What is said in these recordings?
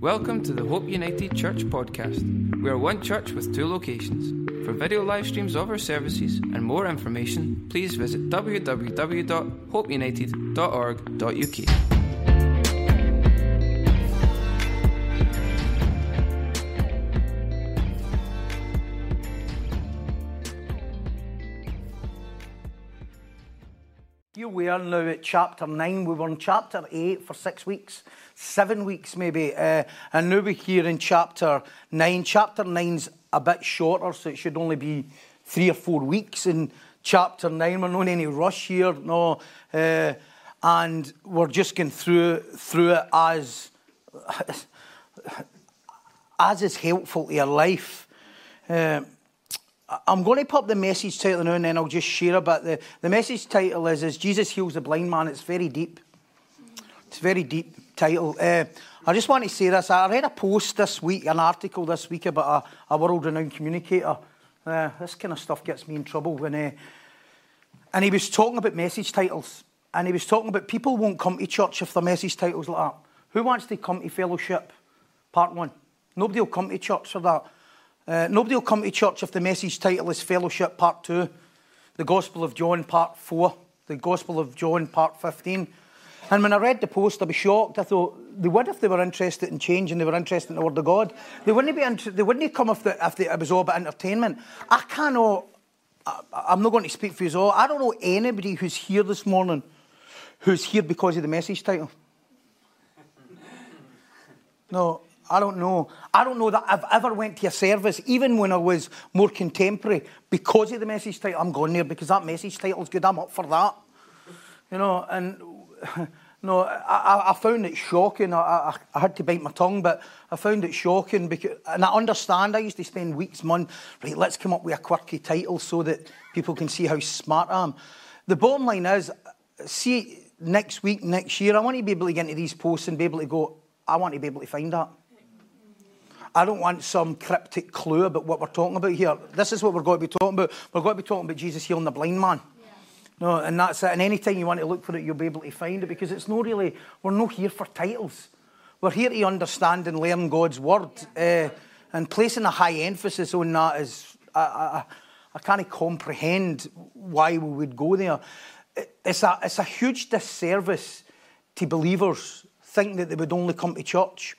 Welcome to the Hope United Church podcast. We are one church with two locations. For video live streams of our services and more information, please visit www.hopeunited.org.uk. we are now at chapter 9. We were in chapter 8 for six weeks, seven weeks maybe, uh, and now we're here in chapter 9. Chapter 9's a bit shorter, so it should only be three or four weeks in chapter 9. We're not in any rush here, no. Uh, and we're just going through, through it as, as is helpful to your life. Uh, I'm going to pop the message title now and then I'll just share a bit. The, the message title is, is Jesus Heals the Blind Man. It's very deep. It's a very deep title. Uh, I just want to say this. I read a post this week, an article this week about a, a world renowned communicator. Uh, this kind of stuff gets me in trouble. When, uh, and he was talking about message titles. And he was talking about people won't come to church if the message title's like that. Who wants to come to fellowship? Part one. Nobody will come to church for that. Uh, nobody will come to church if the message title is Fellowship Part 2, the Gospel of John Part 4, the Gospel of John Part 15. And when I read the post, I was shocked. I thought they would if they were interested in change and they were interested in the Word of God. They wouldn't be. They wouldn't come if, the, if it was all about entertainment. I cannot. I, I'm not going to speak for you all. I don't know anybody who's here this morning who's here because of the message title. No, I don't know. I don't know that I've ever went to a service, even when I was more contemporary, because of the message title. I'm going there because that message title's good. I'm up for that. You know, and no, I, I found it shocking. I, I, I, had to bite my tongue, but I found it shocking because, and I understand. I used to spend weeks, months. Right, let's come up with a quirky title so that people can see how smart I am. The bottom line is, see, next week, next year, I want to be able to get into these posts and be able to go. I want to be able to find that. I don't want some cryptic clue about what we're talking about here. This is what we're going to be talking about. We're going to be talking about Jesus healing the blind man. Yeah. No, and that's it. And anytime you want to look for it, you'll be able to find it because it's not really, we're not here for titles. We're here to understand and learn God's word. Uh, and placing a high emphasis on that is, I, I, I can't comprehend why we would go there. It's a, it's a huge disservice to believers thinking that they would only come to church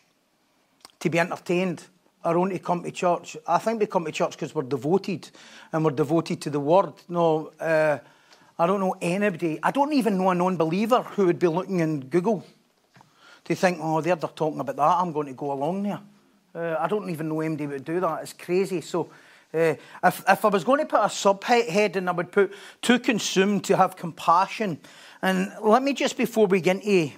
to be entertained or only come to church. I think we come to church because we're devoted and we're devoted to the word. No, uh, I don't know anybody, I don't even know a non believer who would be looking in Google to think, oh, they're, talking about that, I'm going to go along there. Uh, I don't even know anybody would do that. It's crazy. So, uh, if, if I was going to put a subhead in, I would put to consume, to have compassion. And let me just, before we get into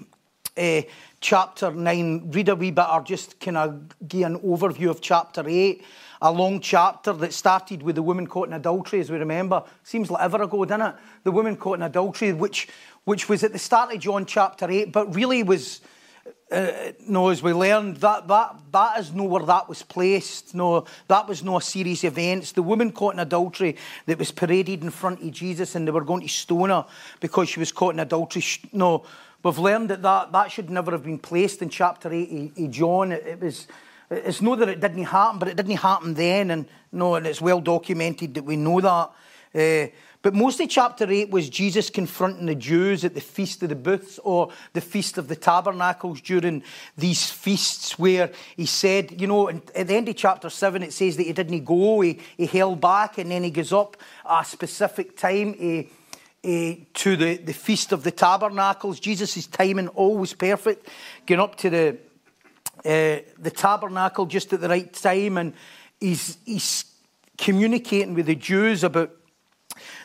uh, chapter 9, read a wee bit or just kind of give an overview of chapter 8. A long chapter that started with the woman caught in adultery, as we remember. Seems like ever ago, didn't it? The woman caught in adultery, which, which was at the start of John chapter 8, but really was, uh, no, as we learned, that, that, that is nowhere that was placed. No, that was no of events. The woman caught in adultery that was paraded in front of Jesus and they were going to stone her because she was caught in adultery. No, We've learned that that, that should never have been placed in chapter 8 of John. It, it, was, it's not that it didn't happen, but it didn't happen then. And no, and it's well documented that we know that. Uh, but mostly chapter 8 was Jesus confronting the Jews at the Feast of the Booths or the Feast of the Tabernacles during these feasts where he said, you know, at the end of chapter 7 it says that he didn't go, he, he held back and then he goes up a specific time. He, uh, to the, the Feast of the Tabernacles. Jesus' timing always perfect. Getting up to the, uh, the tabernacle just at the right time, and he's, he's communicating with the Jews about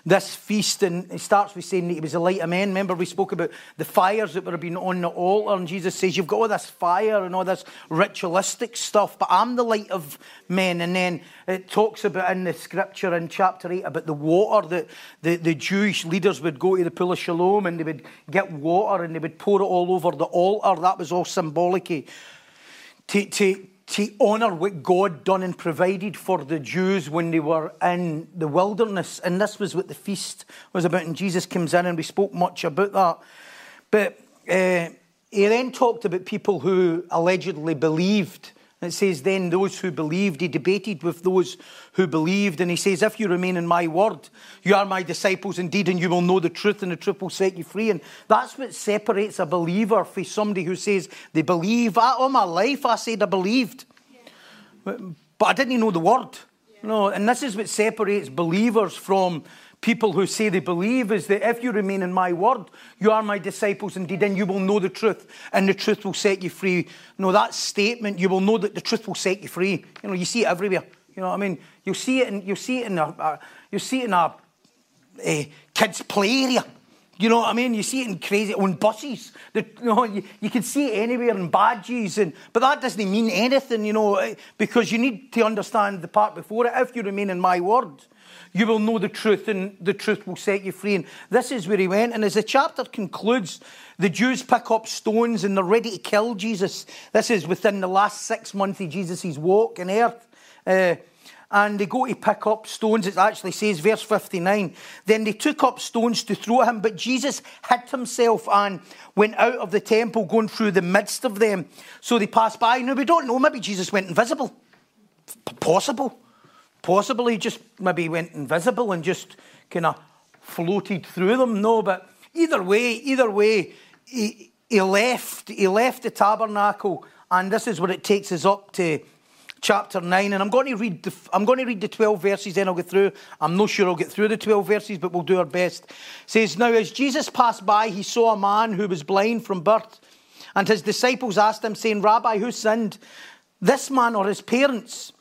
this feast, and it starts with saying that he was a light of men. Remember, we spoke about the fires that were being on the altar, and Jesus says, You've got all this fire and all this ritualistic stuff, but I'm the light of men. And then it talks about in the scripture in chapter 8 about the water that the, the Jewish leaders would go to the pool of Siloam and they would get water and they would pour it all over the altar. That was all symbolic. Eh? To, to, to honour what God done and provided for the Jews when they were in the wilderness. And this was what the feast was about. And Jesus comes in, and we spoke much about that. But uh, he then talked about people who allegedly believed. And it says, then those who believed, he debated with those who believed. And he says, if you remain in my word, you are my disciples indeed, and you will know the truth, and the truth will set you free. And that's what separates a believer from somebody who says they believe. I, all my life I said I believed, but, but I didn't know the word. You know, and this is what separates believers from people who say they believe is that if you remain in my word, you are my disciples indeed, and you will know the truth, and the truth will set you free. No, that statement, you will know that the truth will set you free. You know, you see it everywhere. You know what I mean? You'll see it in, you'll see it in a, a you'll see it in a, a kids' play area. You know what I mean? You see it in crazy on buses. The, you, know, you, you, can see it anywhere in badges, and but that doesn't mean anything, you know, eh, because you need to understand the part before it. If you remain in my word, you will know the truth, and the truth will set you free. And this is where he went. And as the chapter concludes, the Jews pick up stones and they're ready to kill Jesus. This is within the last six months of Jesus' walk on earth. Uh, and they go to pick up stones. It actually says, verse 59, then they took up stones to throw at him, but Jesus hid himself and went out of the temple, going through the midst of them. So they passed by. Now, we don't know, maybe Jesus went invisible. P- possible. Possibly just maybe went invisible and just kind of floated through them. No, but either way, either way, he, he left. He left the tabernacle, and this is what it takes us up to chapter 9 and i'm going to read the i'm going to read the 12 verses then i'll get through i'm not sure i'll get through the 12 verses but we'll do our best it says now as jesus passed by he saw a man who was blind from birth and his disciples asked him saying rabbi who sinned this man or his parents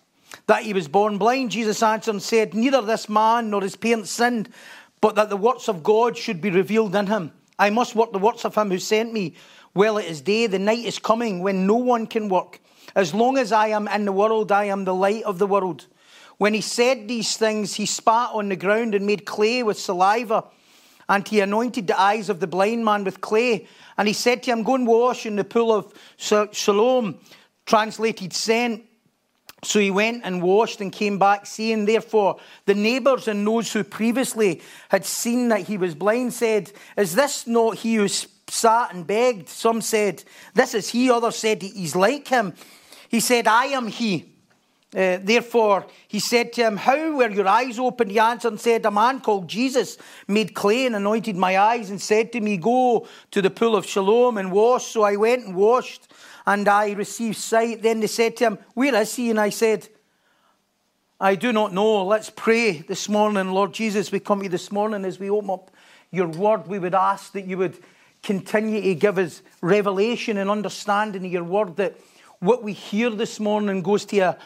that he was born blind. Jesus answered and said, Neither this man nor his parents sinned, but that the works of God should be revealed in him. I must work the works of him who sent me. Well, it is day, the night is coming when no one can work. As long as I am in the world, I am the light of the world. When he said these things, he spat on the ground and made clay with saliva, and he anointed the eyes of the blind man with clay. And he said to him, Go and wash in the pool of Siloam, translated sent. So he went and washed and came back, seeing. Therefore, the neighbours and those who previously had seen that he was blind said, Is this not he who sat and begged? Some said, This is he. Others said, He's like him. He said, I am he. Uh, therefore, he said to him, How were your eyes opened? He answered and said, A man called Jesus made clay and anointed my eyes and said to me, Go to the pool of Siloam and wash. So I went and washed and I received sight. Then they said to him, Where is he? And I said, I do not know. Let's pray this morning, Lord Jesus. We come to you this morning as we open up your word. We would ask that you would continue to give us revelation and understanding of your word, that what we hear this morning goes to a,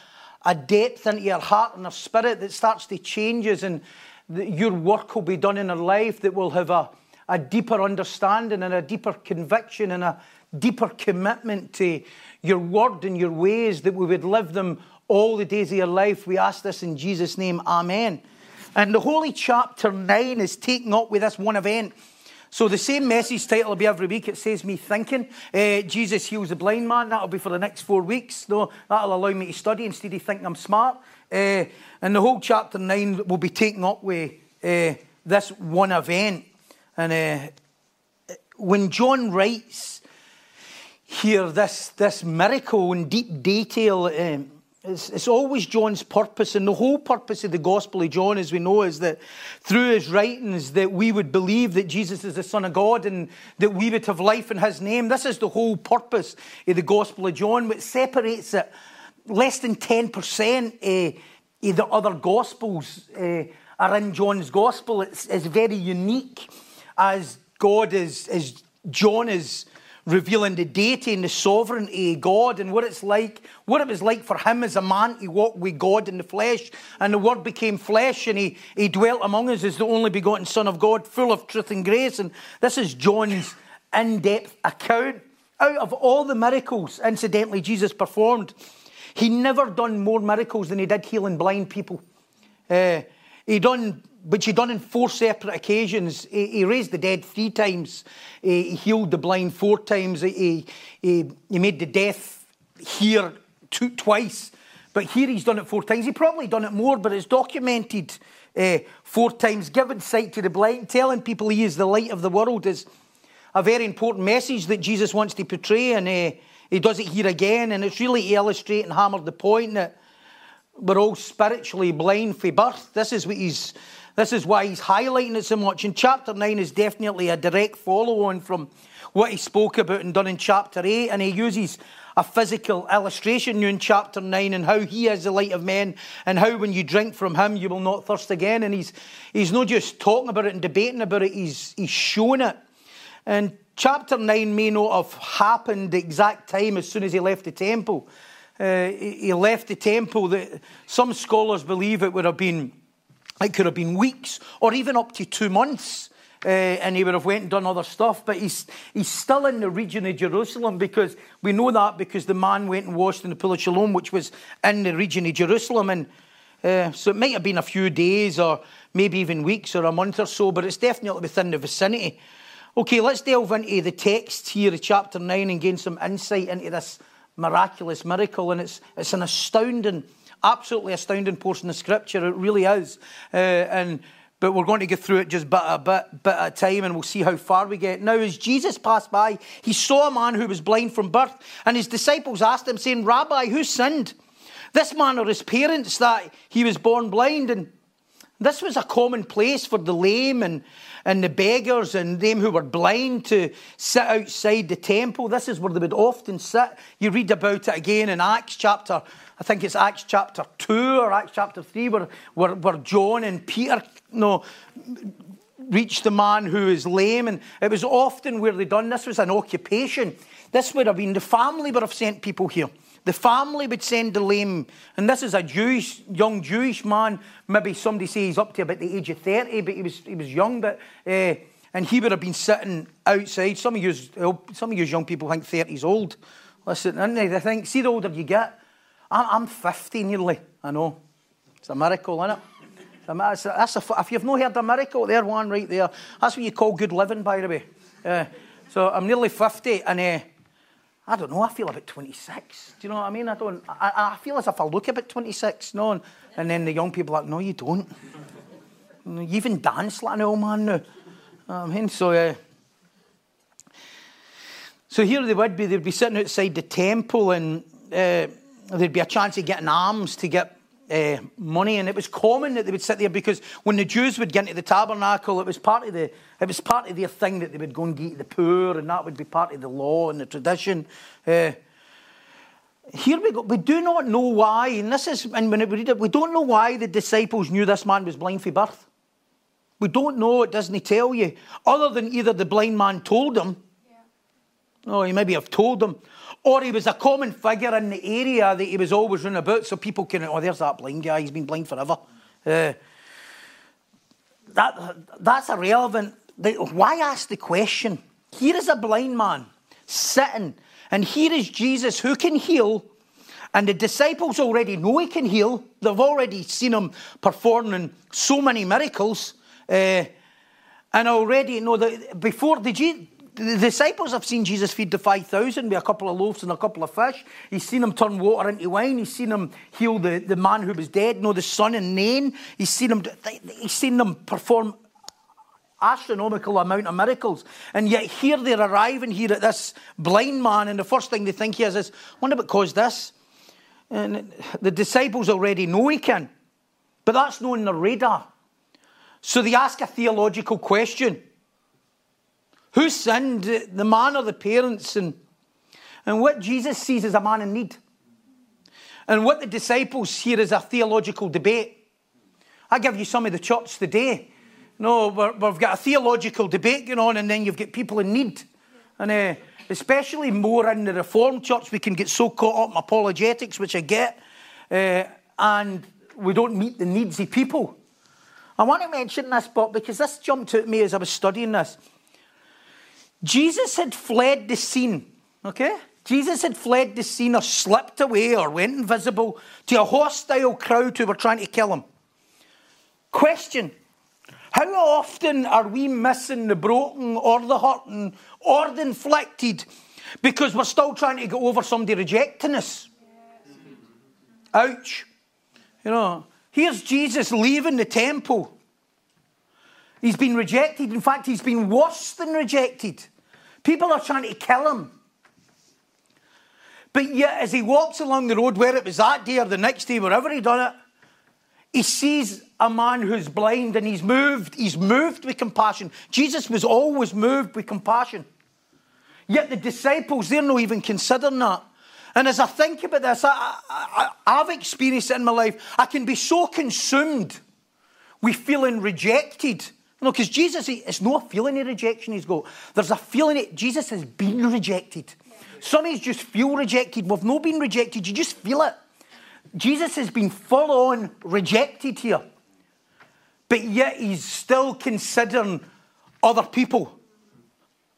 a depth into our heart and our spirit that starts to change us, and your work will be done in our life that will have a, a deeper understanding and a deeper conviction and a deeper commitment to your word and your ways, that we would live them all the days of your life. We ask this in Jesus' name. Amen. And the Holy Chapter 9 is taken up with this one event. So the same message title will be every week. It says me thinking. Uh, Jesus heals the blind man. That'll be for the next four weeks. No, that'll allow me to study instead of thinking I'm smart. Uh, and the whole chapter 9 will be taken up with uh, this one event. And when John writes hear this, this miracle in deep detail. Um, it's, it's, always John's purpose, and the whole purpose of the Gospel of John, as we know, is that through his writings that we would believe that Jesus is the Son of God and that we would have life in his name. This is the whole purpose of the Gospel of John, which separates it less than 10% of, of the other Gospels uh, are in John's Gospel. It's, it's very unique as God is, as John is revealing the deity and the sovereignty of God and what it's like, what it was like for him as a man to walk with God in the flesh. And the Word became flesh and he, he dwelt among us as the only begotten Son of God, full of truth and grace. And this is John's in depth account. Out of all the miracles, incidentally, Jesus performed, he never done more miracles than he did healing blind people. Uh, he done which he'd done in four separate occasions. He, he raised the dead three times. He, he healed the blind four times. He, he, he made the deaf hear two, twice. But here he's done it four times. He probably done it more, but it's documented uh, four times. Giving sight to the blind, telling people he is the light of the world is a very important message that Jesus wants to portray, and uh, he does it here again, and it's really to illustrate and hammer the point that we're all spiritually blind for birth. This is what he's. This is why he's highlighting it so much. And chapter 9 is definitely a direct follow on from what he spoke about and done in chapter 8. And he uses a physical illustration in chapter 9 and how he is the light of men and how when you drink from him you will not thirst again. And he's, he's not just talking about it and debating about it, he's, he's showing it. And chapter 9 may not have happened the exact time as soon as he left the temple. Uh, he left the temple. That some scholars believe it would have been, it could have been weeks or even up to two months uh, and he would have went and done other stuff. But he's, he's still in the region of Jerusalem because we know that because the man went and washed in the pool of Siloam, which was in the region of Jerusalem. And uh, so it might have been a few days or maybe even weeks or a month or so, but it's definitely within the vicinity. Okay, let's delve into the text here of chapter 9 and gain some insight into this miraculous miracle. And it's, it's an astounding, absolutely astounding portion of scripture. It really is. Uh, and but we're going to get through it just bit a bit, bit at a time and we'll see how far we get. Now, as Jesus passed by, he saw a man who was blind from birth, and his disciples asked him, saying, Rabbi, who sinned? This man or his parents that he was born blind? And this was a common place for the lame and, and the beggars and them who were blind to sit outside the temple. This is where they would often sit. You read about it again in Acts chapter I think it's Acts chapter 2 or Acts chapter 3, where, where, where John and Peter you know, reached the man who is lame. And it was often where they done this was an occupation. This would have been the family would have sent people here. The family would send the lame. And this is a Jewish, young Jewish man. Maybe somebody say he's up to about the age of 30, but he was, he was young. But, uh, and he would have been sitting outside. Some of you, some of you young people think 30's old. Listen, and they think, see the older you get, I'm 50 nearly. I know. It's a miracle, isn't it? That's a, that's a, if you've not heard a miracle, there one right there. That's what you call good living, by the way. Uh, so I'm nearly 50, and uh, I don't know, I feel about 26. Do you know what I mean? I don't, I, I feel as if I look about 26, no? And then the young people are like, no, you don't. You even dance like an old man now. I mean, so, uh, so here they would be, they'd be sitting outside the temple, and uh, there'd be a chance of getting alms to get uh, money, and it was common that they would sit there because when the Jews would get into the tabernacle, it was part of the it was part of their thing that they would go and get the poor, and that would be part of the law and the tradition. Uh, here we go. We do not know why, and this is, and when we read it, we don't know why the disciples knew this man was blind for birth. We don't know. It doesn't tell you, other than either the blind man told them, yeah. or he maybe have told them, or he was a common figure in the area that he was always running about, so people can, oh, there's that blind guy, he's been blind forever. Uh, that, that's irrelevant. Why ask the question? Here is a blind man sitting, and here is Jesus who can heal. And the disciples already know he can heal. They've already seen him performing so many miracles. Uh, and already know that before the the disciples have seen Jesus feed the 5,000 with a couple of loaves and a couple of fish. He's seen him turn water into wine. He's seen him heal the, the man who was dead, no, the son in Nain. He's seen him, he's seen them perform astronomical amount of miracles. And yet here they're arriving here at this blind man, and the first thing they think he is is, wonder what caused this? And the disciples already know he can, but that's not on their radar. So they ask a theological question. Who sinned, the man or the parents? And, and what Jesus sees as a man in need. And what the disciples hear is a theological debate. I give you some of the church today. No, we have got a theological debate going on, and then you've got people in need. And uh, especially more in the Reformed church, we can get so caught up in apologetics, which I get, uh, and we don't meet the needs of people. I want to mention this, but because this jumped at me as I was studying this. Jesus had fled the scene, okay? Jesus had fled the scene or slipped away or went invisible to a hostile crowd who were trying to kill him. Question How often are we missing the broken or the hurting or the inflicted because we're still trying to get over somebody rejecting us? Ouch. You know, here's Jesus leaving the temple He's been rejected. In fact, he's been worse than rejected. People are trying to kill him. But yet, as he walks along the road, where it was that day or the next day, wherever he done it, he sees a man who's blind and he's moved. He's moved with compassion. Jesus was always moved with compassion. Yet the disciples, they're not even considering that. And as I think about this, I, have experienced it in my life. I can be so consumed with feeling rejected. You know, because Jesus, it's not a feeling of rejection he's got. There's a feeling that Jesus has been rejected. Some of us just feel rejected. We've not been rejected, you just feel it. Jesus has been full on rejected here. But yet he's still considering other people.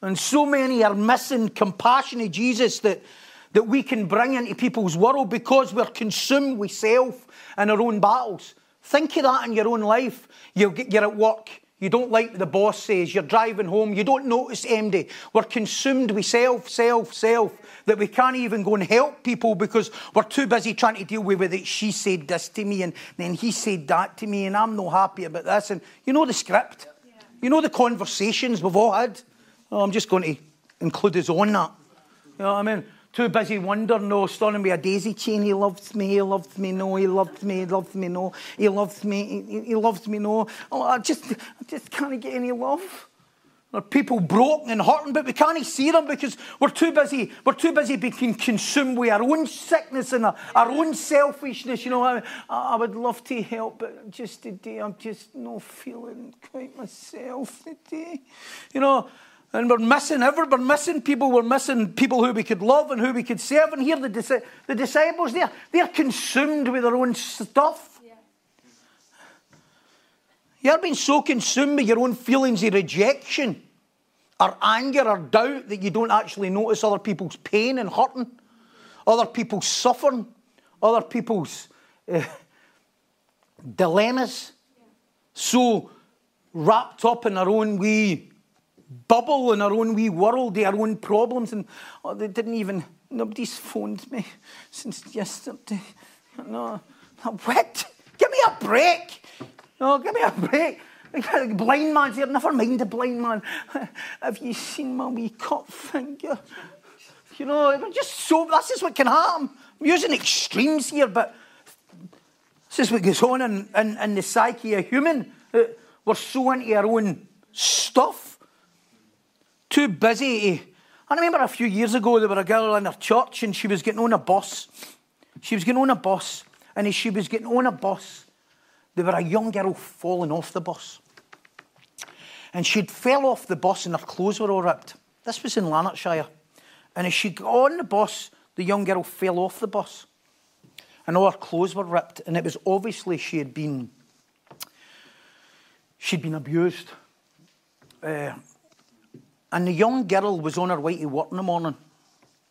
And so many are missing compassion of Jesus that, that we can bring into people's world because we're consumed with self and our own battles. Think of that in your own life. You're, you're at work, you don't like what the boss says. You're driving home. You don't notice MD. We're consumed with self, self, self, that we can't even go and help people because we're too busy trying to deal with it. She said this to me and then he said that to me and I'm not happy about this. And you know the script. You know the conversations we've all had. Oh, I'm just going to include us on that. You know what I mean? Too busy wondering, no, standing with a daisy chain. He loves me, he loves me, no, he loved me, he loved me, no, he loves me, he, he loves me, no. Oh, I just, I just can't get any love. There are people broken and hurting, but we can't see them because we're too busy. We're too busy being consumed with our own sickness and our, our own selfishness. You know, I, I would love to help, but just today I'm just not feeling quite myself today. You know, and we're missing. We're missing people. We're missing people who we could love and who we could serve. And here, the, the disciples, they're, they're consumed with their own stuff. Yeah. You're being so consumed with your own feelings of rejection or anger or doubt that you don't actually notice other people's pain and hurting, other people's suffering, other people's uh, dilemmas. Yeah. So wrapped up in our own wee bubble in our own wee world, our own problems, and oh, they didn't even, nobody's phoned me since yesterday. No, what? Give me a break. No, give me a break. Blind man's here, never mind the blind man. Have you seen my wee cut finger? You know, just so, that's is what can happen. I'm using extremes here, but this is what goes on in, in, in the psyche of human. Uh, we're so into our own stuff too busy. I remember a few years ago, there was a girl in her church and she was getting on a bus. She was getting on a bus, and as she was getting on a bus, there was a young girl falling off the bus. And she'd fell off the bus and her clothes were all ripped. This was in Lanarkshire. And as she got on the bus, the young girl fell off the bus. And all her clothes were ripped. And it was obviously she had been she'd been abused. Uh, and the young girl was on her way to work in the morning.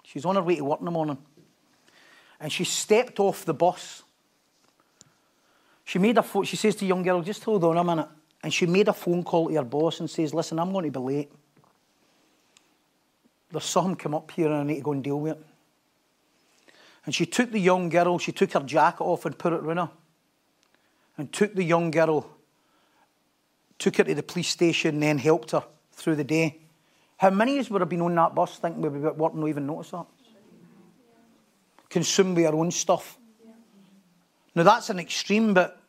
She's on her way to work in the morning. And she stepped off the bus. She made a phone, she says to the young girl, just hold on a minute. And she made a phone call to her boss and says, listen, I'm going to be late. There's something come up here and I need to go and deal with it. And she took the young girl, she took her jacket off and put it around her. And took the young girl, took her to the police station, then helped her through the day. How many of us would have been on that bus thinking we at work and not even notice that? Consumed with our own stuff. Now that's an extreme, but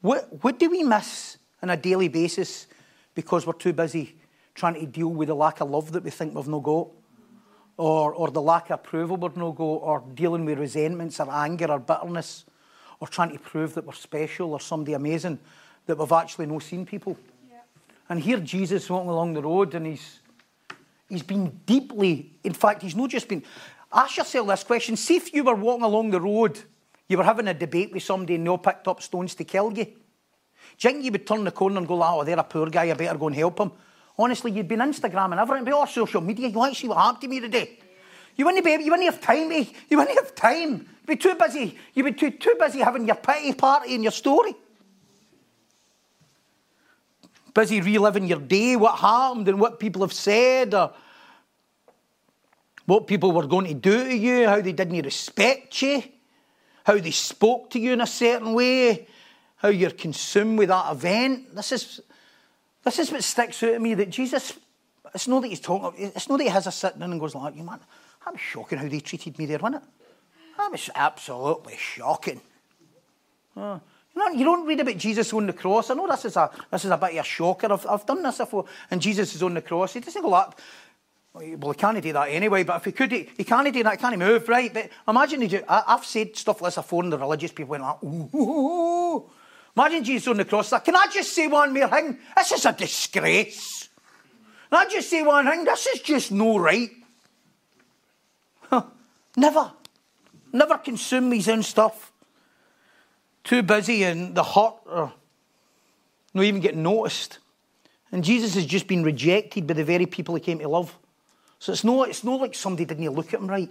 what, what do we miss on a daily basis because we're too busy trying to deal with the lack of love that we think we've no got? Or, or the lack of approval we've no got, or dealing with resentments or anger or bitterness, or trying to prove that we're special or somebody amazing that we've actually not seen people. And here Jesus walking along the road and he's He's been deeply, in fact, he's not just been. Ask yourself this question. See if you were walking along the road, you were having a debate with somebody and they all picked up stones to kill you. Do you think you would turn the corner and go, oh, they're a poor guy, I better go and help him? Honestly, you'd been Instagram and everything, be all social media. You want to see what happened to me today? You wouldn't be you wouldn't have time, eh? You wouldn't have time. You'd be too busy. You'd be too, too busy having your pity party and your story. Busy reliving your day, what happened and what people have said, or what people were going to do to you, how they didn't respect you, how they spoke to you in a certain way, how you're consumed with that event. This is, this is what sticks out to me that Jesus, it's not that he's talking, it's not that he has a sitting in and goes like, you man, was shocking how they treated me there, wasn't it? That was absolutely shocking. Uh, you, know, you don't read about Jesus on the cross. I know this is a, this is a bit of a shocker. I've, I've done this before. And Jesus is on the cross. He doesn't go like, well, he can't do that anyway, but if he could, he, can't do that, he can't move, right? But imagine, he do, I, have said stuff like this before, and the religious people went like, ooh, ooh, ooh. Imagine Jesus on the cross. Like, can I just say one more thing? This is a disgrace. Can I just say one thing? This is just no right. Huh. Never. Never consume his own stuff. Too busy and the heart or not even getting noticed. And Jesus has just been rejected by the very people he came to love. So it's not, it's not like somebody didn't look at him right.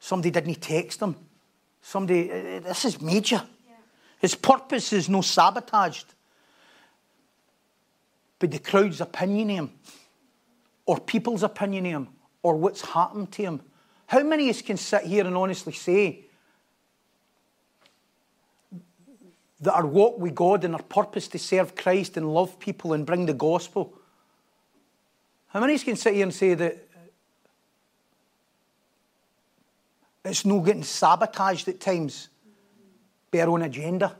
Somebody didn't text him. Somebody, uh, this is major. His purpose is no sabotaged. But the crowd's opinion of him, or people's opinion of him, or what's happened to him. How many of us can sit here and honestly say that our walk with God and our purpose to serve Christ and love people and bring the gospel? How many can sit here and say that it's no getting sabotaged at times? by our own agenda.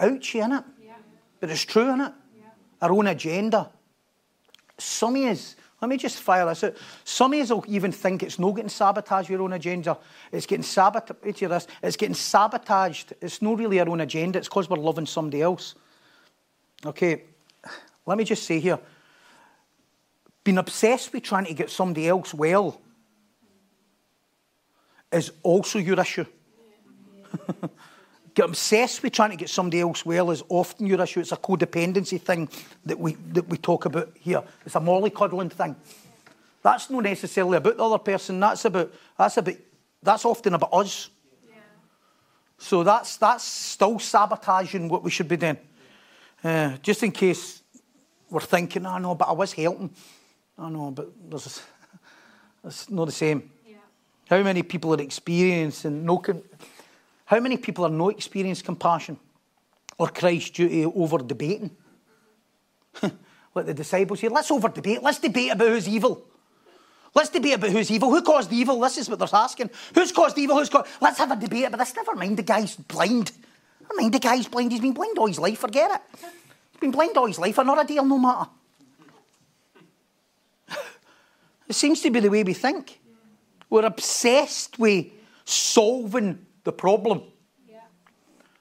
Ouchy, innit? Yeah. But it's true, innit? Yeah. Our own agenda. Some of us, let me just fire this out. Some of will even think it's not getting sabotaged your own agenda. It's getting sabotaged. This. It's getting sabotaged. It's not really our own agenda. It's because we're loving somebody else. Okay, let me just say here. Being obsessed with trying to get somebody else well is also your issue. get obsessed with trying to get somebody else well is often your issue. It's a codependency thing that we, that we talk about here. It's a mollycoddling thing. That's not necessarily about the other person. That's about that's about that's often about us. Yeah. So that's that's still sabotaging what we should be doing. Uh, just in case we're thinking, I oh, know, but I was helping. I know, but there's, it's not the same. Yeah. How many people are experiencing no? Con- how many people are not experiencing compassion or Christ due to over debating? Let the disciples say, let's over debate. Let's debate about who's evil. Let's debate about who's evil. Who caused the evil? This is what they're asking. Who's caused the evil? Who's caused? Let's have a debate about this. Never mind the guy's blind. Never mind the guy's blind. He's been blind all his life. Forget it. He's been blind all his life. Another deal, no matter. it seems to be the way we think. We're obsessed with solving the problem. Yeah.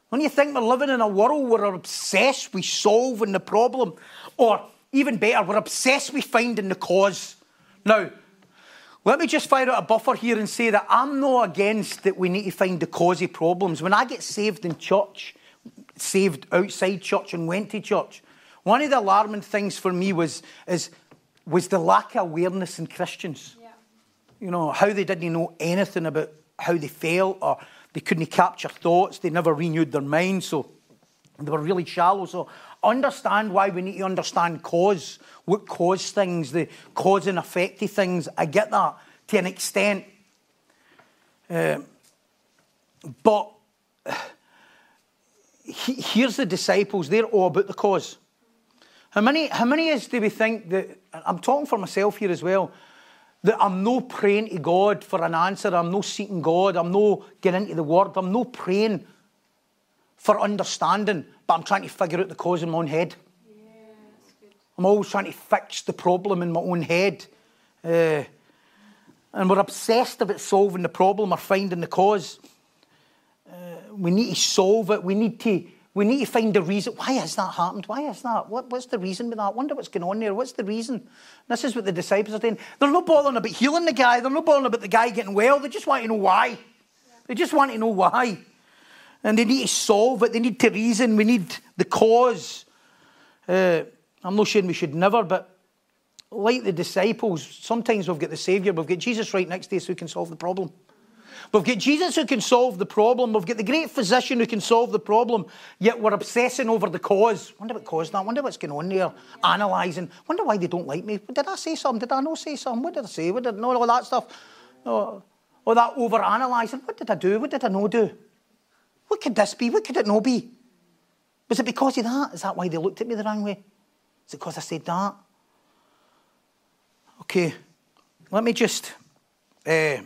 When you think we're living in a world where we're obsessed with solving the problem, or even better, we're obsessed with finding the cause. Now, let me just fire out a buffer here and say that I'm not against that we need to find the cause of problems. When I get saved in church, saved outside church and went to church, one of the alarming things for me was, is, was the lack of awareness in Christians. Yeah. You know, how they didn't know anything about how they felt or they couldn't capture thoughts. They never renewed their mind. So they were really shallow. So understand why we need to understand cause, what caused things, the cause and effect of things. I get that to an extent. Uh, but he, here's the disciples, they're all about the cause. How many, how many is do we think that, I'm talking for myself here as well, that I'm no praying to God for an answer. I'm no seeking God. I'm no getting into the Word. I'm no praying for understanding, but I'm trying to figure out the cause in my own head. Yeah, I'm always trying to fix the problem in my own head. Uh, and we're obsessed about solving the problem or finding the cause. Uh, we need to solve it. We need to we need to find the reason. Why has that happened? Why is that? What, what's the reason with that? I wonder what's going on there. What's the reason? This is what the disciples are doing. They're not bothering about healing the guy. They're not bothering about the guy getting well. They just want to know why. They just want to know why. And they need to solve it. They need to reason. We need the cause. Uh, I'm not saying we should never, but like the disciples, sometimes we've got the Saviour, we've got Jesus right next to us who can solve the problem. We've got Jesus who can solve the problem. We've got the great physician who can solve the problem. Yet we're obsessing over the cause. Wonder what caused that. Wonder what's going on there. Analysing. Wonder why they don't like me. Did I say something? Did I not say something? What did I say? What did no all that stuff? Oh, all that over analysing. What did I do? What did I not do? What could this be? What could it not be? Was it because of that? Is that why they looked at me the wrong way? Is it because I said that? Okay, let me just uh,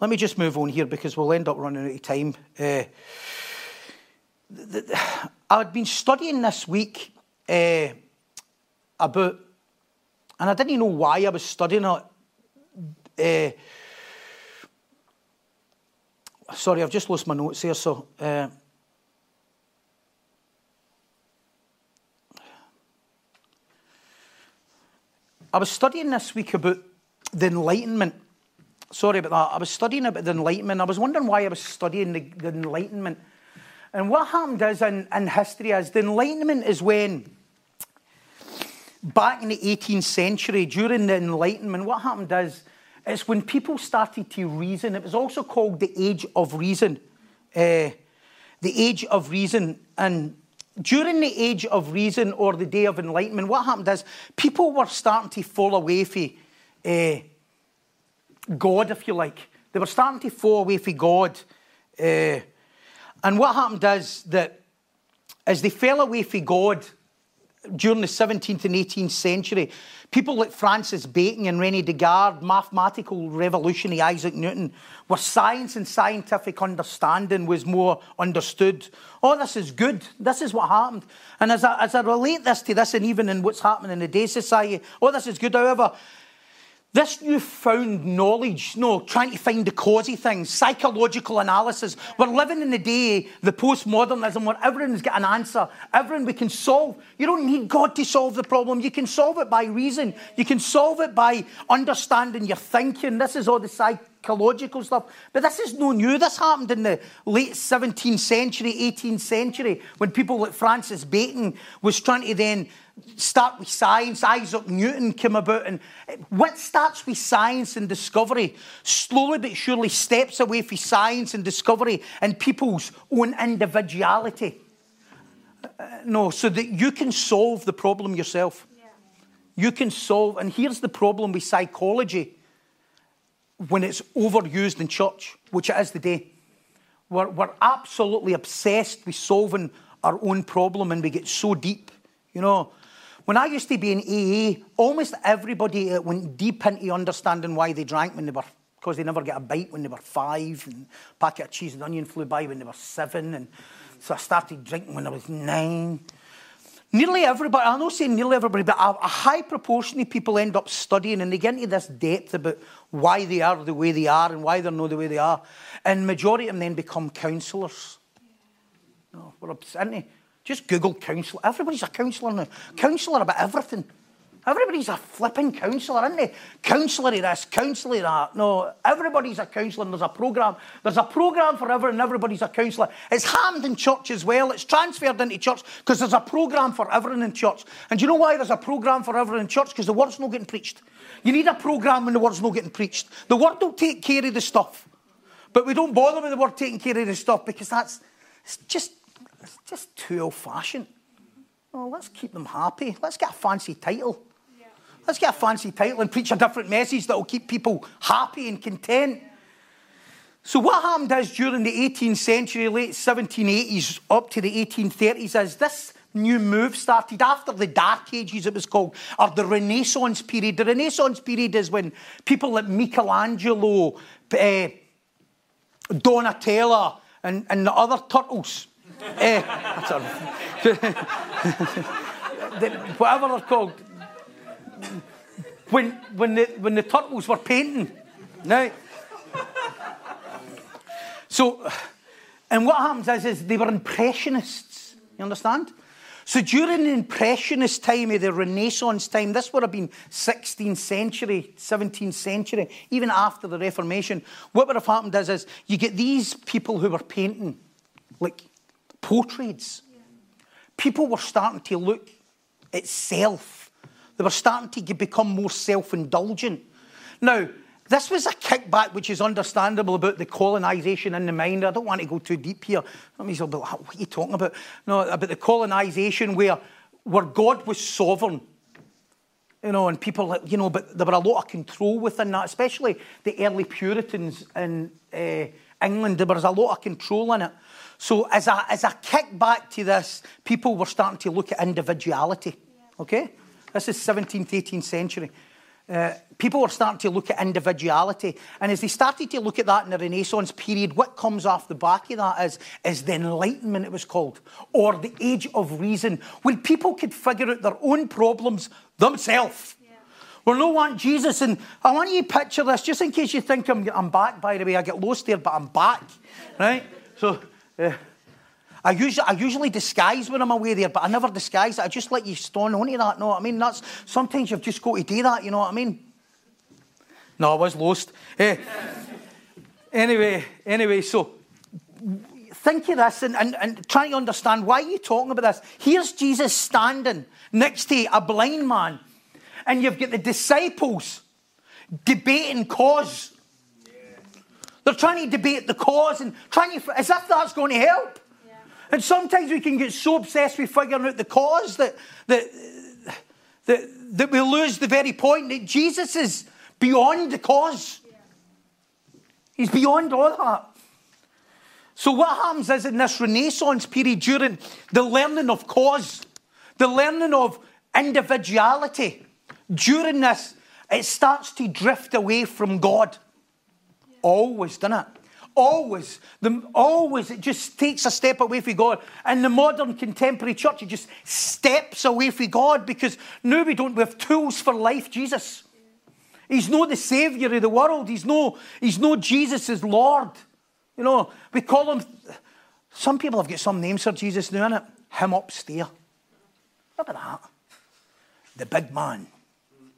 let me just move on here because we'll end up running out of time. Uh, I'd been studying this week uh, about, and I didn't know why I was studying it. Uh, sorry, I've just lost my notes here. So, uh, I was studying this week about the Enlightenment. Sorry about that. I was studying about the Enlightenment. I was wondering why I was studying the, the Enlightenment. And what happened is in, in history is the Enlightenment is when, back in the 18th century, during the Enlightenment, what happened is it's when people started to reason. It was also called the Age of Reason. Uh, the Age of Reason. And during the Age of Reason or the Day of Enlightenment, what happened is people were starting to fall away from uh, God, if you like. They were starting to fall away from God. Uh, and what happened is that as they fell away from God during the 17th and 18th century, people like Francis Bacon and Rene Descartes, mathematical revolutionary Isaac Newton, where science and scientific understanding was more understood. Oh, this is good. This is what happened. And as I, as I relate this to this, and even in what's happening in the day society, oh, this is good. However, this newfound knowledge, no, trying to find the of things, psychological analysis. We're living in the day, the postmodernism, where everyone's got an answer. Everyone we can solve. You don't need God to solve the problem. You can solve it by reason. You can solve it by understanding your thinking. This is all the psychological stuff. But this is no new. This happened in the late 17th century, 18th century, when people like Francis Bacon was trying to then start with science. Isaac Newton came about, and what starts with science and discovery slowly but surely steps away from science and discovery and people's own individuality. Uh, no, so that you can solve the problem yourself. Yeah. You can solve, and here's the problem with psychology when it's overused in church, which it is today. We're, we're absolutely obsessed with solving our own problem and we get so deep. You know, when I used to be in AA, almost everybody uh, went deep into understanding why they drank when they were, because they never get a bite when they were five, and a packet of cheese and onion flew by when they were seven, and so I started drinking when I was nine. Nearly everybody, I'm not saying nearly everybody, but a, a high proportion of people end up studying and they get into this depth about why they are the way they are and why they're not the way they are. And majority of them then become counsellors. No, we're just Google counsellor. Everybody's a counsellor now. Counsellor about everything. Everybody's a flipping counsellor, isn't they? Counsellor this, counsellor that. No, everybody's a counsellor. And there's a programme. There's a programme for everyone. And everybody's a counsellor. It's happened in church as well. It's transferred into church because there's a programme for everyone in church. And do you know why there's a programme for everyone in church? Because the word's not getting preached. You need a programme when the word's not getting preached. The word will take care of the stuff. But we don't bother with the word taking care of the stuff because that's it's just it's just too old fashioned. Oh, let's keep them happy. Let's get a fancy title. Let's get a fancy title and preach a different message that will keep people happy and content. So, what happened is during the 18th century, late 1780s up to the 1830s, is this new move started after the Dark Ages, it was called, or the Renaissance period. The Renaissance period is when people like Michelangelo, uh, Donatello, and, and the other turtles eh, whatever they're called. When, when, the, when the turtles were painting. Now, so, and what happens is, is they were impressionists. You understand? So during the Impressionist time, the Renaissance time, this would have been 16th century, 17th century, even after the Reformation, what would have happened is, is you get these people who were painting, like portraits. People were starting to look at self. They were starting to become more self indulgent. Now, this was a kickback which is understandable about the colonisation in the mind. I don't want to go too deep here. I mean, what are you talking about? No, about the colonisation where, where God was sovereign. You know, and people, you know, but there were a lot of control within that, especially the early Puritans in uh, England. There was a lot of control in it. So, as a, as a kickback to this, people were starting to look at individuality. Okay? This is 17th, 18th century. Uh, people were starting to look at individuality. And as they started to look at that in the Renaissance period, what comes off the back of that is, is the Enlightenment, it was called, or the Age of Reason, when people could figure out their own problems themselves. Yeah. We're no want Jesus, and I want you to picture this, just in case you think I'm, I'm back, by the way. I get lost there, but I'm back, right? So, uh, I usually, I usually disguise when I'm away there, but I never disguise it. I just let you stone onto that. No, I mean that's sometimes you've just got to do that. You know what I mean? No, I was lost. Eh. anyway, anyway, so think of this and, and, and trying to understand why you're you talking about this. Here's Jesus standing next to a blind man, and you've got the disciples debating cause. They're trying to debate the cause and trying to, as if that's going to help. And sometimes we can get so obsessed with figuring out the cause that, that, that, that we lose the very point that Jesus is beyond the cause. He's beyond all that. So, what happens is in this Renaissance period, during the learning of cause, the learning of individuality, during this, it starts to drift away from God. Always, doesn't it? Always, the, always, it just takes a step away from God. And the modern contemporary church, it just steps away from God because now we don't we have tools for life, Jesus. He's not the Saviour of the world. He's no, he's no Jesus Lord. You know, we call him, some people have got some names for Jesus now, it? Him upstairs. Look at that. The big man.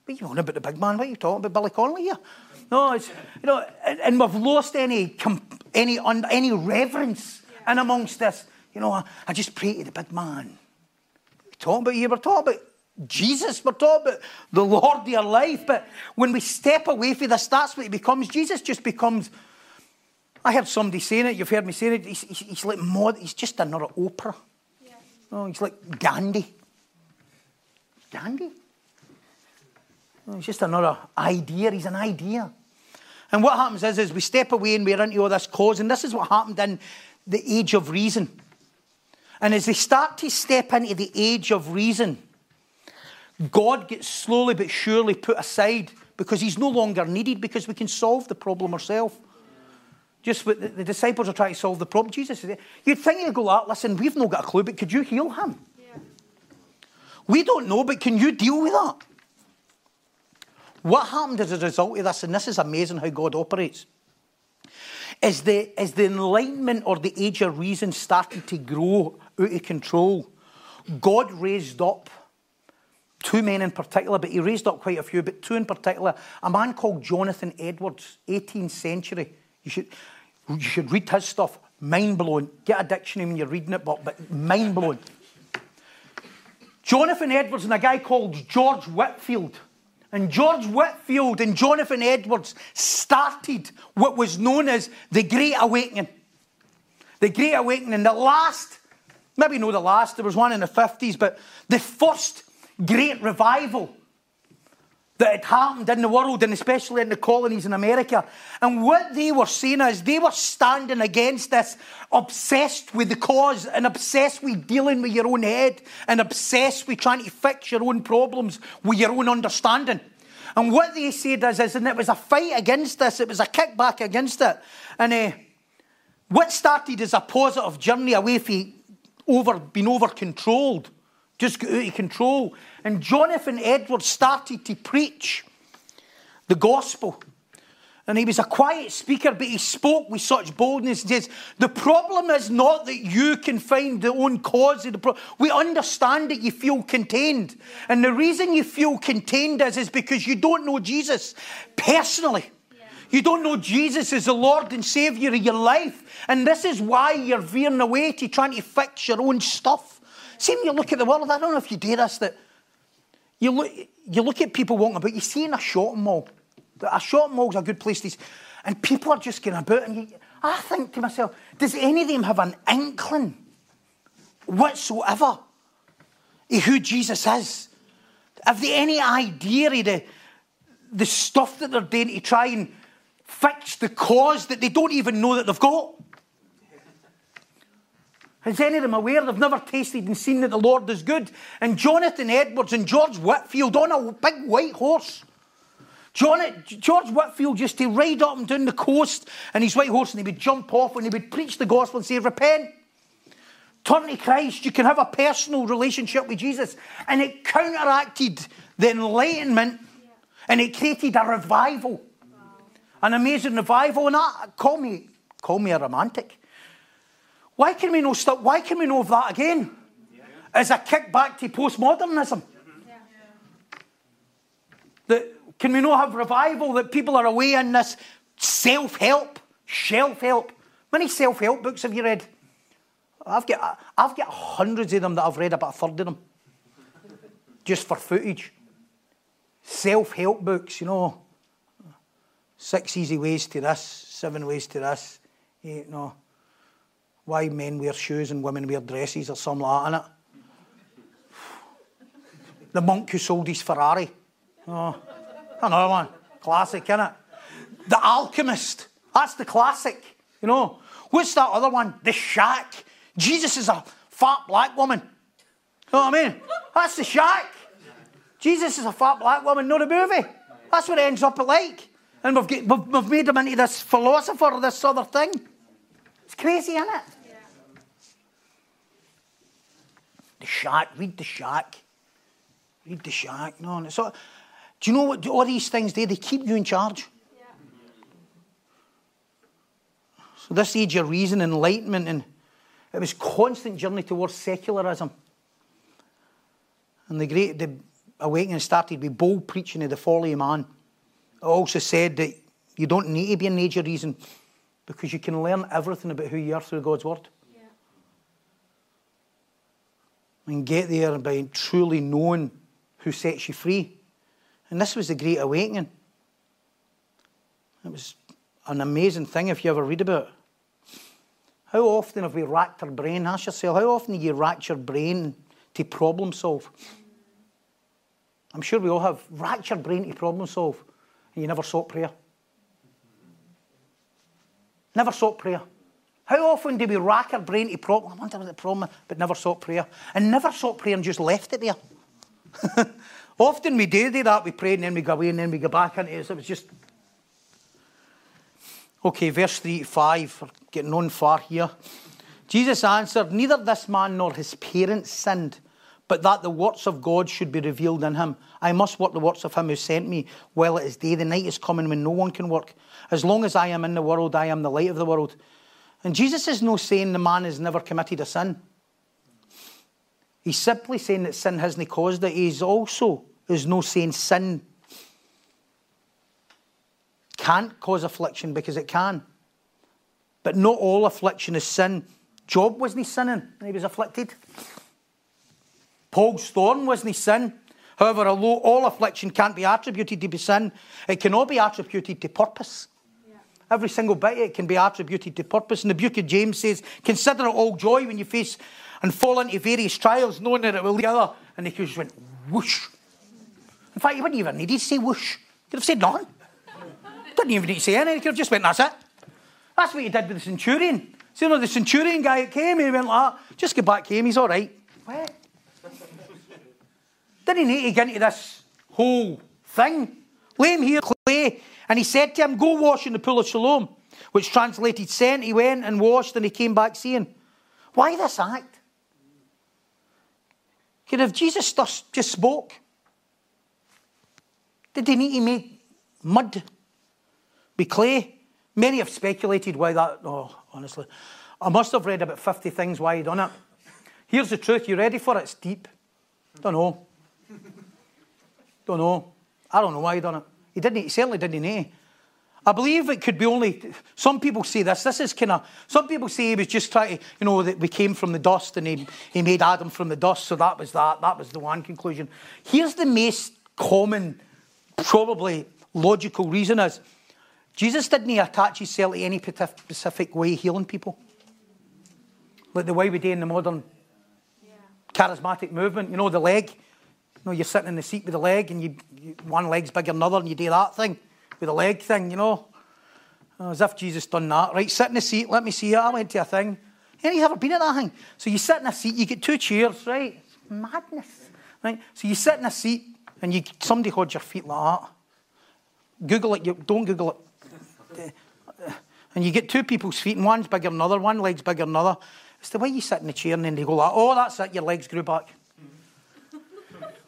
What are you on about the big man? What are you talking about, Billy Connolly here? No, it's, you know, and, and we've lost any, any, any reverence in amongst this. You know, I, I just pray to the big man. We're talking about you, we're talking about Jesus, we're talking about the Lord of your life. But when we step away from this, that's what it becomes. Jesus just becomes. I heard somebody saying it, you've heard me saying it, he's, he's, he's like mod, he's just another Oprah. Yeah. No, he's like Gandhi. Gandhi? No, he's just another idea, he's an idea. And what happens is, is we step away and we're into all this cause, and this is what happened in the age of reason. And as they start to step into the age of reason, God gets slowly but surely put aside because he's no longer needed because we can solve the problem ourselves. Just what the, the, disciples are trying to solve the problem. Jesus says, You'd think you'd go, out, listen, we've not got a clue, but could you heal him? Yeah. We don't know, but can you deal with that? What happened as a result of this, and this is amazing how God operates, is the, is the enlightenment or the age of reason started to grow out of control. God raised up two men in particular, but he raised up quite a few, but two in particular. A man called Jonathan Edwards, 18th century. You should, you should read his stuff. Mind blowing. Get a dictionary when you're reading it, but, but mind blowing. Jonathan Edwards and a guy called George Whitefield and George Whitefield and Jonathan Edwards started what was known as the Great Awakening. The Great Awakening, the last, maybe not the last, there was one in the 50s, but the first great revival that had happened in the world and especially in the colonies in America. And what they were saying is they were standing against this, obsessed with the cause and obsessed with dealing with your own head and obsessed with trying to fix your own problems with your own understanding. And what they said is, is and it was a fight against this, it was a kickback against it. And uh, what started as a positive journey away from over, being over controlled just got out of control. And Jonathan Edwards started to preach the gospel. And he was a quiet speaker, but he spoke with such boldness. He says, The problem is not that you can find the own cause of the problem. We understand that you feel contained. And the reason you feel contained is, is because you don't know Jesus personally. You don't know Jesus as the Lord and Saviour of your life. And this is why you're veering away to trying to fix your own stuff. See, when you look at the world, I don't know if you do this, that you look, you look at people walking about, you see in a shopping mall, a shopping mall's a good place to and people are just going about, and you, I think to myself, does any of them have an inkling whatsoever of who Jesus is? Have they any idea of the, the stuff that they're doing to try and fix the cause that they don't even know that they've got? Is any of them aware they've never tasted and seen that the Lord is good? And Jonathan Edwards and George Whitefield on a big white horse. John, George Whitefield used to ride up and down the coast and his white horse and he would jump off and he would preach the gospel and say, Repent, turn to Christ. You can have a personal relationship with Jesus. And it counteracted the Enlightenment and it created a revival. An amazing revival. And that, call me, call me a romantic. Why can we know stuff? Why can we know of that again? As a kickback to postmodernism. That can we not have revival that people are away in this self-help, shelf-help? Many self-help books have you read? I've got, I've got hundreds of them that I've read, about a third of them. Just for footage. Self-help books, you know. Six easy ways to this, seven ways to this. Eh, you know why men wear shoes and women wear dresses or something like that, The monk who sold his Ferrari. Oh, another one. Classic, innit? The Alchemist. That's the classic, you know. What's that other one? The Shack. Jesus is a fat black woman. You know what I mean? That's the Shack. Jesus is a fat black woman, not a movie. That's what it ends up like. And we've, get, we've, we've made him into this philosopher, this other thing. It's crazy, isn't it? The Shack, read the Shack. Read the Shack. No, and so, do you know what all these things do? They keep you in charge. Yeah. So this age of reason, enlightenment, and it was constant journey towards secularism. And the great the awakening started with bold preaching of the folly of man. It also said that you don't need to be an age of reason because you can learn everything about who you are through God's Word. Yeah. And get there by truly knowing who sets you free. And this was the Great Awakening. It was an amazing thing if you ever read about it. How often have we racked our brain? Ask yourself, how often you racked your brain to problem solve? I'm sure we all have racked your brain to problem solve, and you never sought prayer. Never sought prayer. How often do we rack our brain to problem? I wonder what the problem is, but never sought prayer. And never sought prayer and just left it there. often we do do that. We pray and then we go away and then we go back into it. So was just. Okay, verse 3 to 5. We're getting on far here. Jesus answered, Neither this man nor his parents sinned, but that the works of God should be revealed in him. I must work the works of him who sent me while it is day. The night is coming when no one can work. As long as I am in the world, I am the light of the world. And Jesus is no saying the man has never committed a sin. He's simply saying that sin hasn't caused it. He's also is no saying sin can't cause affliction because it can. But not all affliction is sin. Job wasn't sinning and he was afflicted. Paul's thorn wasn't sin. However, although all affliction can't be attributed to sin, it can all be attributed to purpose. Every single bit of it can be attributed to purpose. And the book of James says, Consider it all joy when you face and fall into various trials, knowing that it will together. And he just went whoosh. In fact, he wouldn't even need to say whoosh. He could have said none. Didn't even need to say anything. He could have just went, That's it. That's what he did with the centurion. So, you know, the centurion guy came, he went like that. Just get back home, he's all right. What? Didn't he need to get into this whole thing? Lay him here, clay. And he said to him, Go wash in the pool of Siloam, which translated sent. He went and washed and he came back saying, Why this act? Could have Jesus just spoke? Did he need to make mud be clay? Many have speculated why that. Oh, honestly. I must have read about 50 things why he done it. Here's the truth. You ready for it? It's deep. Don't know. Don't know. I don't know why he done it. He didn't. He certainly didn't. Eh? I believe it could be only. Some people say this. This is kind of. Some people say he was just trying to. You know that we came from the dust and he he made Adam from the dust. So that was that. That was the one conclusion. Here's the most common, probably logical reason is Jesus didn't attach himself to any specific way healing people, like the way we do in the modern charismatic movement. You know the leg. Know, you're sitting in the seat with a leg, and you, you, one leg's bigger than another, and you do that thing with a leg thing, you know. Oh, as if Jesus done that. Right, sit in the seat, let me see it. I went to a thing. Any you ever been at that thing? So you sit in a seat, you get two chairs, right? It's madness, right? So you sit in a seat and you somebody holds your feet like that. Google it. You don't Google it. Uh, and you get two people's feet, and one's bigger than another, one leg's bigger than another. It's the way you sit in the chair, and then they go like, "Oh, that's it. Your legs grew back."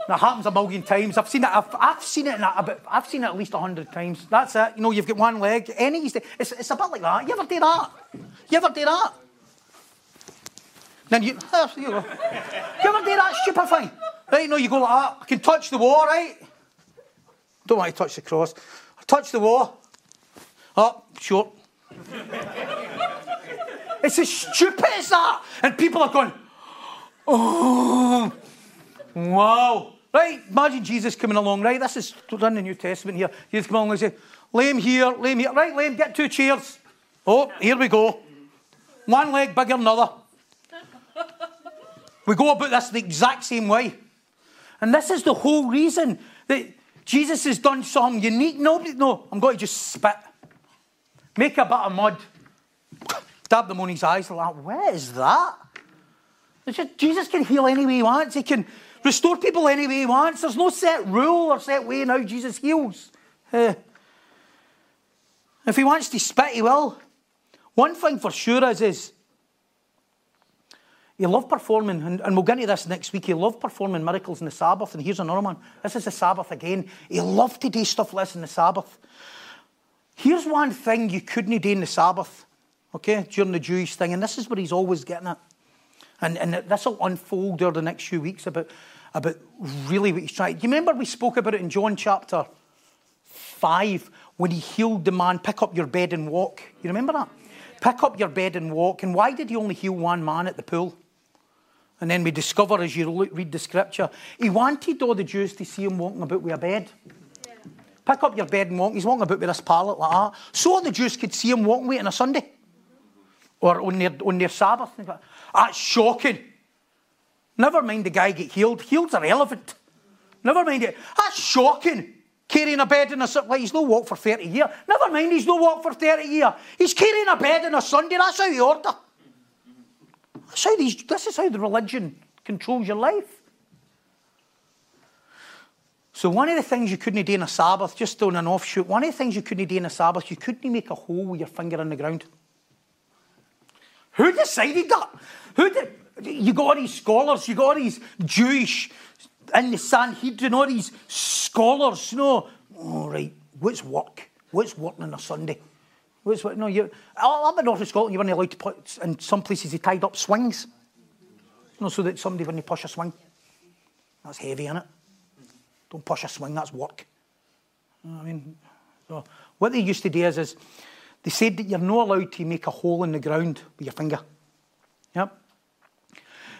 That happens a million times. I've seen it. I've, I've seen it. I've seen it at least a hundred times. That's it. You know, you've got one leg. Any, it's, it's a bit like that. You ever do that? You ever do that? Then you, ah, there you go. You ever do that stupid thing? Right? Know, you go like that. I can touch the wall, right? Don't want to touch the cross. I touch the wall. Up, oh, short. it's as stupid as that. And people are going, oh, wow. Right, imagine Jesus coming along, right? This is in the New Testament here. Jesus come along and say, lame here, lame here. Right, lame, get two chairs. Oh, here we go. One leg bigger than another. We go about this the exact same way. And this is the whole reason that Jesus has done something unique. Nobody, no, I'm going to just spit. Make a bit of mud. Dab them on his eyes. Like, where is that? Just, Jesus can heal any way he wants. He can Restore people any way he wants. There's no set rule or set way in how Jesus heals. Uh, if he wants to spit, he will. One thing for sure is, is he loved performing, and, and, we'll get into this next week. He loved performing miracles in the Sabbath. And here's another one. This is the Sabbath again. He loved to do stuff less in the Sabbath. Here's one thing you couldn't do in the Sabbath, okay, during the Jewish thing, and this is what he's always getting at. And, and this will unfold over the next few weeks about about really what he's trying. Do you remember we spoke about it in John chapter 5 when he healed the man, pick up your bed and walk? You remember that? Pick up your bed and walk. And why did he only heal one man at the pool? And then we discover as you read the scripture, he wanted all the Jews to see him walking about with a bed. Pick up your bed and walk. He's walking about with this pallet like that. So the Jews could see him walking with on a Sunday or on their, on their Sabbath. That's shocking. Never mind the guy get healed. Healed's irrelevant. Never mind it. That's shocking. Carrying a bed in a like he's no walk for 30 years. Never mind he's no walk for 30 years. He's carrying a bed on a Sunday. That's how you order. That's how these, this is how the religion controls your life. So one of the things you couldn't do in a Sabbath, just on an offshoot, one of the things you couldn't do in a Sabbath, you couldn't make a hole with your finger in the ground. Who decided that? Who did? You got all these scholars, you got all these Jewish in the Sanhedrin, all these scholars, you know. All right, what's work? What's working on a Sunday? What's what? No, you. I'm in North of Scotland. You weren't allowed to put in some places. They tied up swings, you know, so that somebody wouldn't push a swing. That's heavy, isn't it? Don't push a swing. That's work. You I mean, so what they used to do is, is they said that you're not allowed to make a hole in the ground with your finger. Yep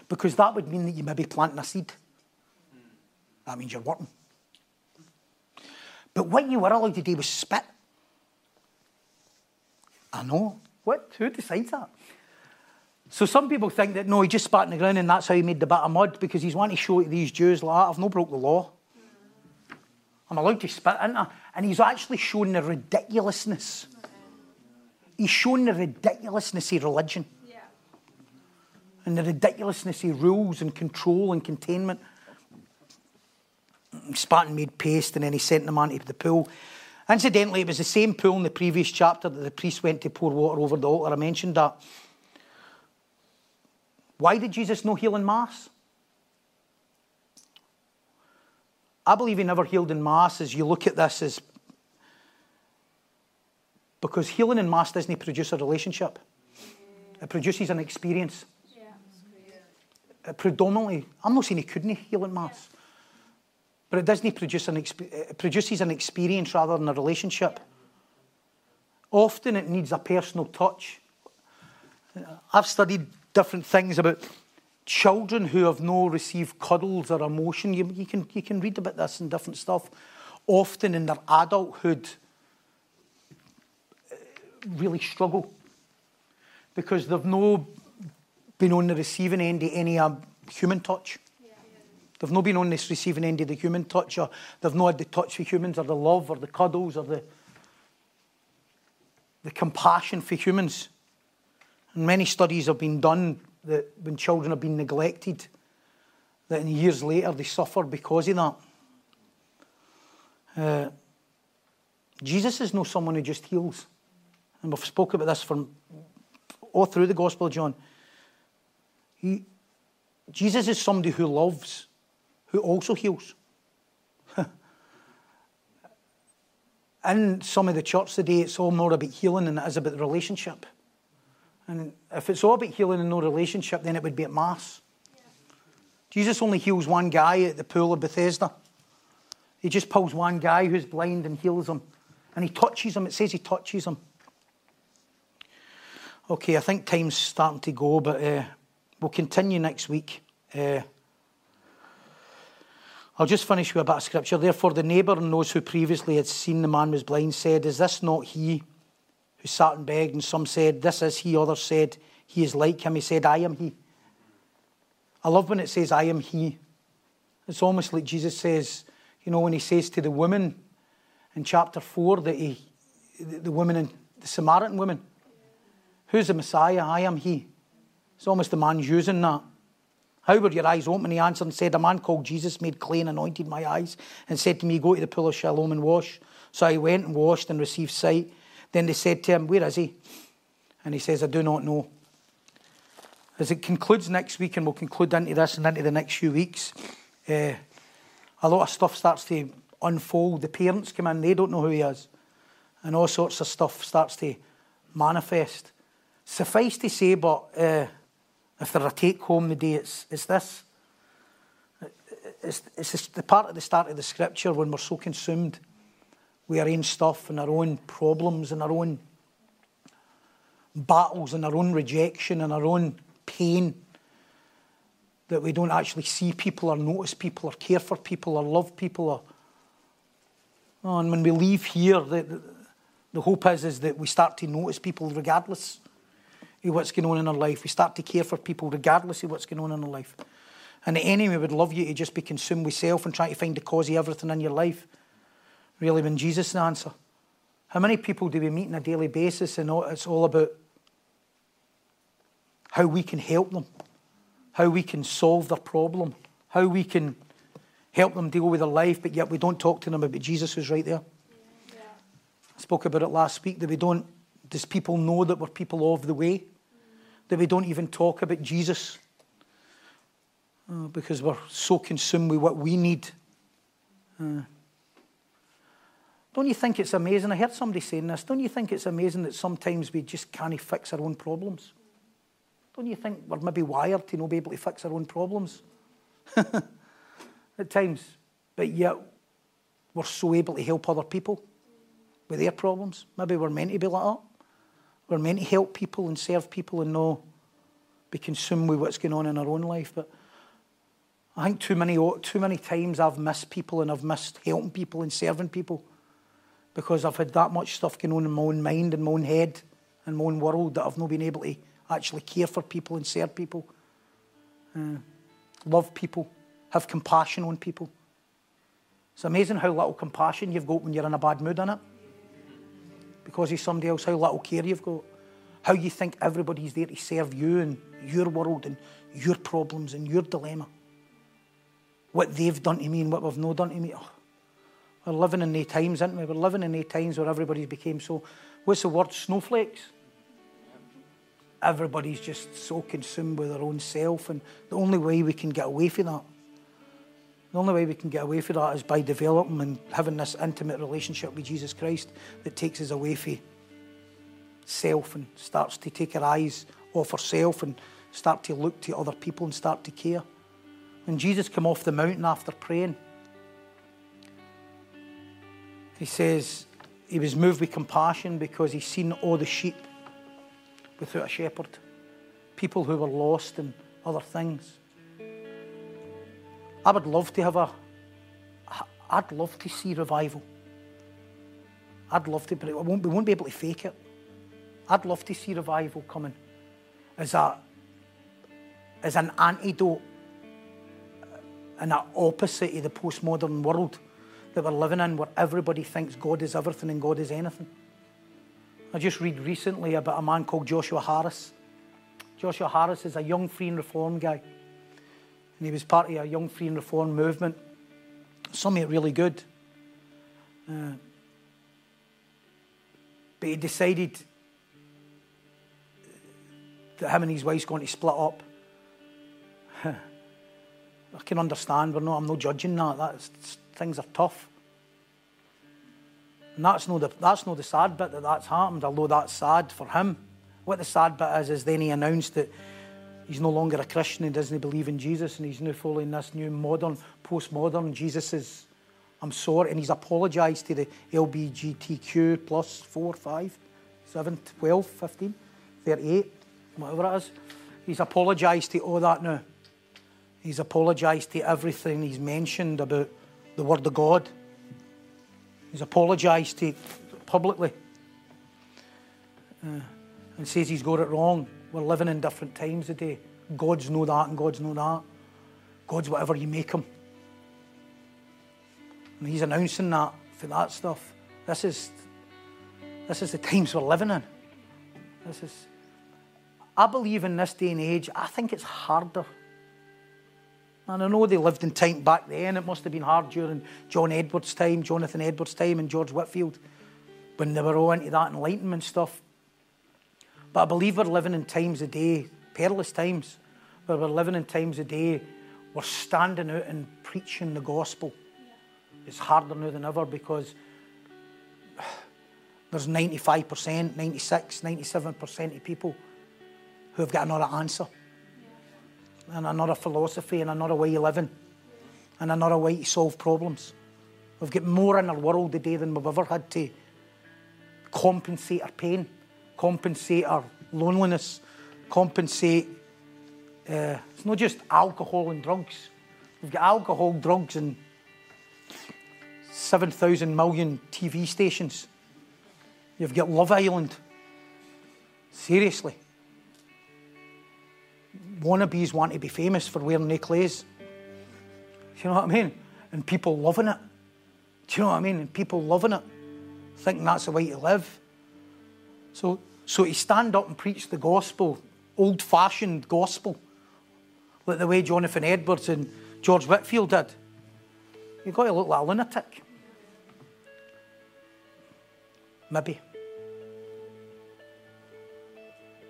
because that would mean that you may be planting a seed. That means you're working. But what you were allowed to do was spit. I know. What? Who decides that? So some people think that no, he just spat in the ground and that's how he made the bit of mud because he's wanting to show to these Jews like I've no broke the law. I'm allowed to spit in it. And he's actually shown the ridiculousness. He's shown the ridiculousness of religion and the ridiculousness of rules and control and containment. Spartan made paste and then he sent the man to the pool. Incidentally, it was the same pool in the previous chapter that the priest went to pour water over the altar. I mentioned that. Why did Jesus no heal in Mass? I believe he never healed in Mass as you look at this as because healing in Mass doesn't produce a relationship. It produces an experience. Predominantly, I'm not saying he couldn't heal in Mass, but it doesn't produce an it produces an experience rather than a relationship. Often it needs a personal touch. I've studied different things about children who have no received cuddles or emotion. You, you, can, you can read about this and different stuff. Often in their adulthood, uh, really struggle because they've no been on the receiving end of any uh, human touch. They've not been on this receiving end of the human touch, or they've not had the touch for humans, or the love, or the cuddles, or the, the compassion for humans. And many studies have been done that when children have been neglected, that in years later they suffer because of that. Uh, Jesus is not someone who just heals. And we've spoken about this from all through the Gospel of John. He, Jesus is somebody who loves, who also heals. In some of the church today, it's all more about healing than it is about the relationship. And if it's all about healing and no relationship, then it would be at Mass. Jesus only heals one guy at the pool of Bethesda. He just pulls one guy who's blind and heals him. And he touches him. It says he touches him. Okay, I think time's starting to go, but uh, we'll continue next week. Uh, I'll just finish with a bit of scripture. Therefore, the neighbour and those who previously had seen the man was blind said, Is this not he who sat and begged? And some said, This is he. Others said, He is like him. He said, I am he. I love when it says, I am he. It's almost like Jesus says, you know, when he says to the woman in chapter 4 that he, the woman in the Samaritan woman, Who's the Messiah? I am he. It's almost the man's using that. How were your eyes open? He answered and said, A man called Jesus made clay and anointed my eyes and said to me, Go to the pool of Siloam and wash. So I went and washed and received sight. Then they said to him, Where is he? And he says, I do not know. As it concludes next week, and we'll conclude into this and into the next few weeks, uh, a lot of stuff starts to unfold. The parents come in, they don't know who he is. And all sorts of stuff starts to manifest. Suffice to say, but uh, if they're a take home the day, it's, it's this. It's, it's the part at the start of the scripture when we're so consumed with our own stuff and our own problems and our own battles and our own rejection and our own pain that we don't actually see people or notice people or care for people or love people. Or, oh, and when we leave here, the, the, the hope is, is that we start to notice people regardless of what's going on in our life. We start to care for people regardless of what's going on in our life. And the enemy would love you to just be consumed with self and try to find the cause of everything in your life. Really, when Jesus is the answer. How many people do we meet on a daily basis and it's all about how we can help them, how we can solve their problem, how we can help them deal with their life, but yet we don't talk to them about Jesus who's right there. Yeah. I spoke about it last week that we don't, does people know that we're people of the way? That we don't even talk about Jesus uh, because we're so consumed with what we need. Uh, don't you think it's amazing? I heard somebody saying this. Don't you think it's amazing that sometimes we just can't fix our own problems? Don't you think we're maybe wired to not be able to fix our own problems? At times. But yet, we're so able to help other people with their problems. Maybe we're meant to be like that. We're meant to help people and serve people and not be consumed with what's going on in our own life. But I think too many, too many times I've missed people and I've missed helping people and serving people because I've had that much stuff going on in my own mind and my own head and my own world that I've not been able to actually care for people and serve people, uh, love people, have compassion on people. It's amazing how little compassion you've got when you're in a bad mood, in it because of somebody else, how little care you've got, how you think everybody's there to serve you and your world and your problems and your dilemma. What they've done to me and what we've not done to me. Oh, we're living in the times, aren't we? We're living in the times where everybody's became so, what's the word, snowflakes? Everybody's just so consumed with their own self, and the only way we can get away from that the only way we can get away from that is by developing and having this intimate relationship with Jesus Christ that takes us away from self and starts to take our eyes off ourselves and start to look to other people and start to care. When Jesus came off the mountain after praying, he says he was moved with compassion because he's seen all the sheep without a shepherd, people who were lost and other things. I would love to have a, I'd love to see revival. I'd love to, but it won't, we won't be able to fake it. I'd love to see revival coming as, a, as an antidote uh, and an opposite of the postmodern world that we're living in where everybody thinks God is everything and God is anything. I just read recently about a man called Joshua Harris Joshua Harris is a young Free and Reform guy. And he was part of a young Free and Reform movement. Some of it really good. Uh, but he decided that him and his wife's going to split up. I can understand, but no, I'm not judging that. That's, things are tough. And that's not the that's not the sad bit that that's happened, although that's sad for him. What the sad bit is, is then he announced that he's no longer a Christian and doesn't believe in Jesus, and he's now following this new modern, postmodern Jesus is. I'm sorry, and he's apologised to the LBGTQ plus 4, 5, 7, 12, 15, 38, whatever it is. He's apologised to all that now. He's apologised to everything he's mentioned about the Word of God. He's apologised to publicly uh, and says he's got it wrong. We're living in different times today. God's know that and God's know that. God's whatever you make him. And he's announcing that for that stuff. This is this is the times we're living in. This is I believe in this day and age, I think it's harder and I know they lived in time back then. It must have been hard during John Edwards' time, Jonathan Edwards' time, and George Whitefield when they were all into that enlightenment stuff. But I believe we're living in times a day, perilous times, where we're living in times a day, we're standing out and preaching the gospel. It's harder now than ever because there's 95%, 96, 97% of people who have got another answer and another philosophy and another way of living and another way to solve problems. We've got more in our world today than we've ever had to compensate our pain, compensate our loneliness, compensate. Uh, it's not just alcohol and drugs. We've got alcohol, drugs, and 7,000 million TV stations. You've got Love Island. Seriously wannabes want to be famous for wearing necklaces. Do you know what I mean? And people loving it. Do you know what I mean? And people loving it, thinking that's the way to live. So, so to stand up and preach the gospel, old fashioned gospel, like the way Jonathan Edwards and George Whitefield did, you've got to look like a lunatic. Maybe.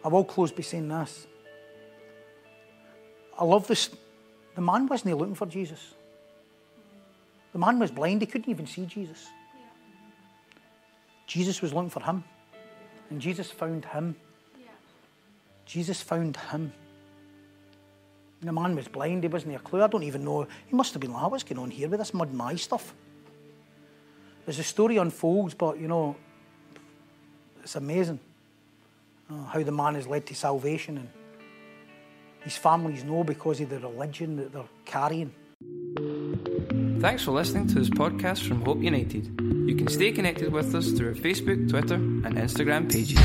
I will close by saying this. I love this. The man wasn't looking for Jesus. The man was blind, he couldn't even see Jesus. Jesus was looking for him. And Jesus found him. Yeah. Jesus found him. And the man was blind, he wasn't a clue. I don't even know. He must have been like, what's going on here with this mud my stuff? As the story unfolds, but you know, it's amazing uh, how the man is led to salvation and his families know because of the religion that they're carrying. Thanks for listening to this podcast from Hope United. You can stay connected with us through our Facebook, Twitter, and Instagram pages.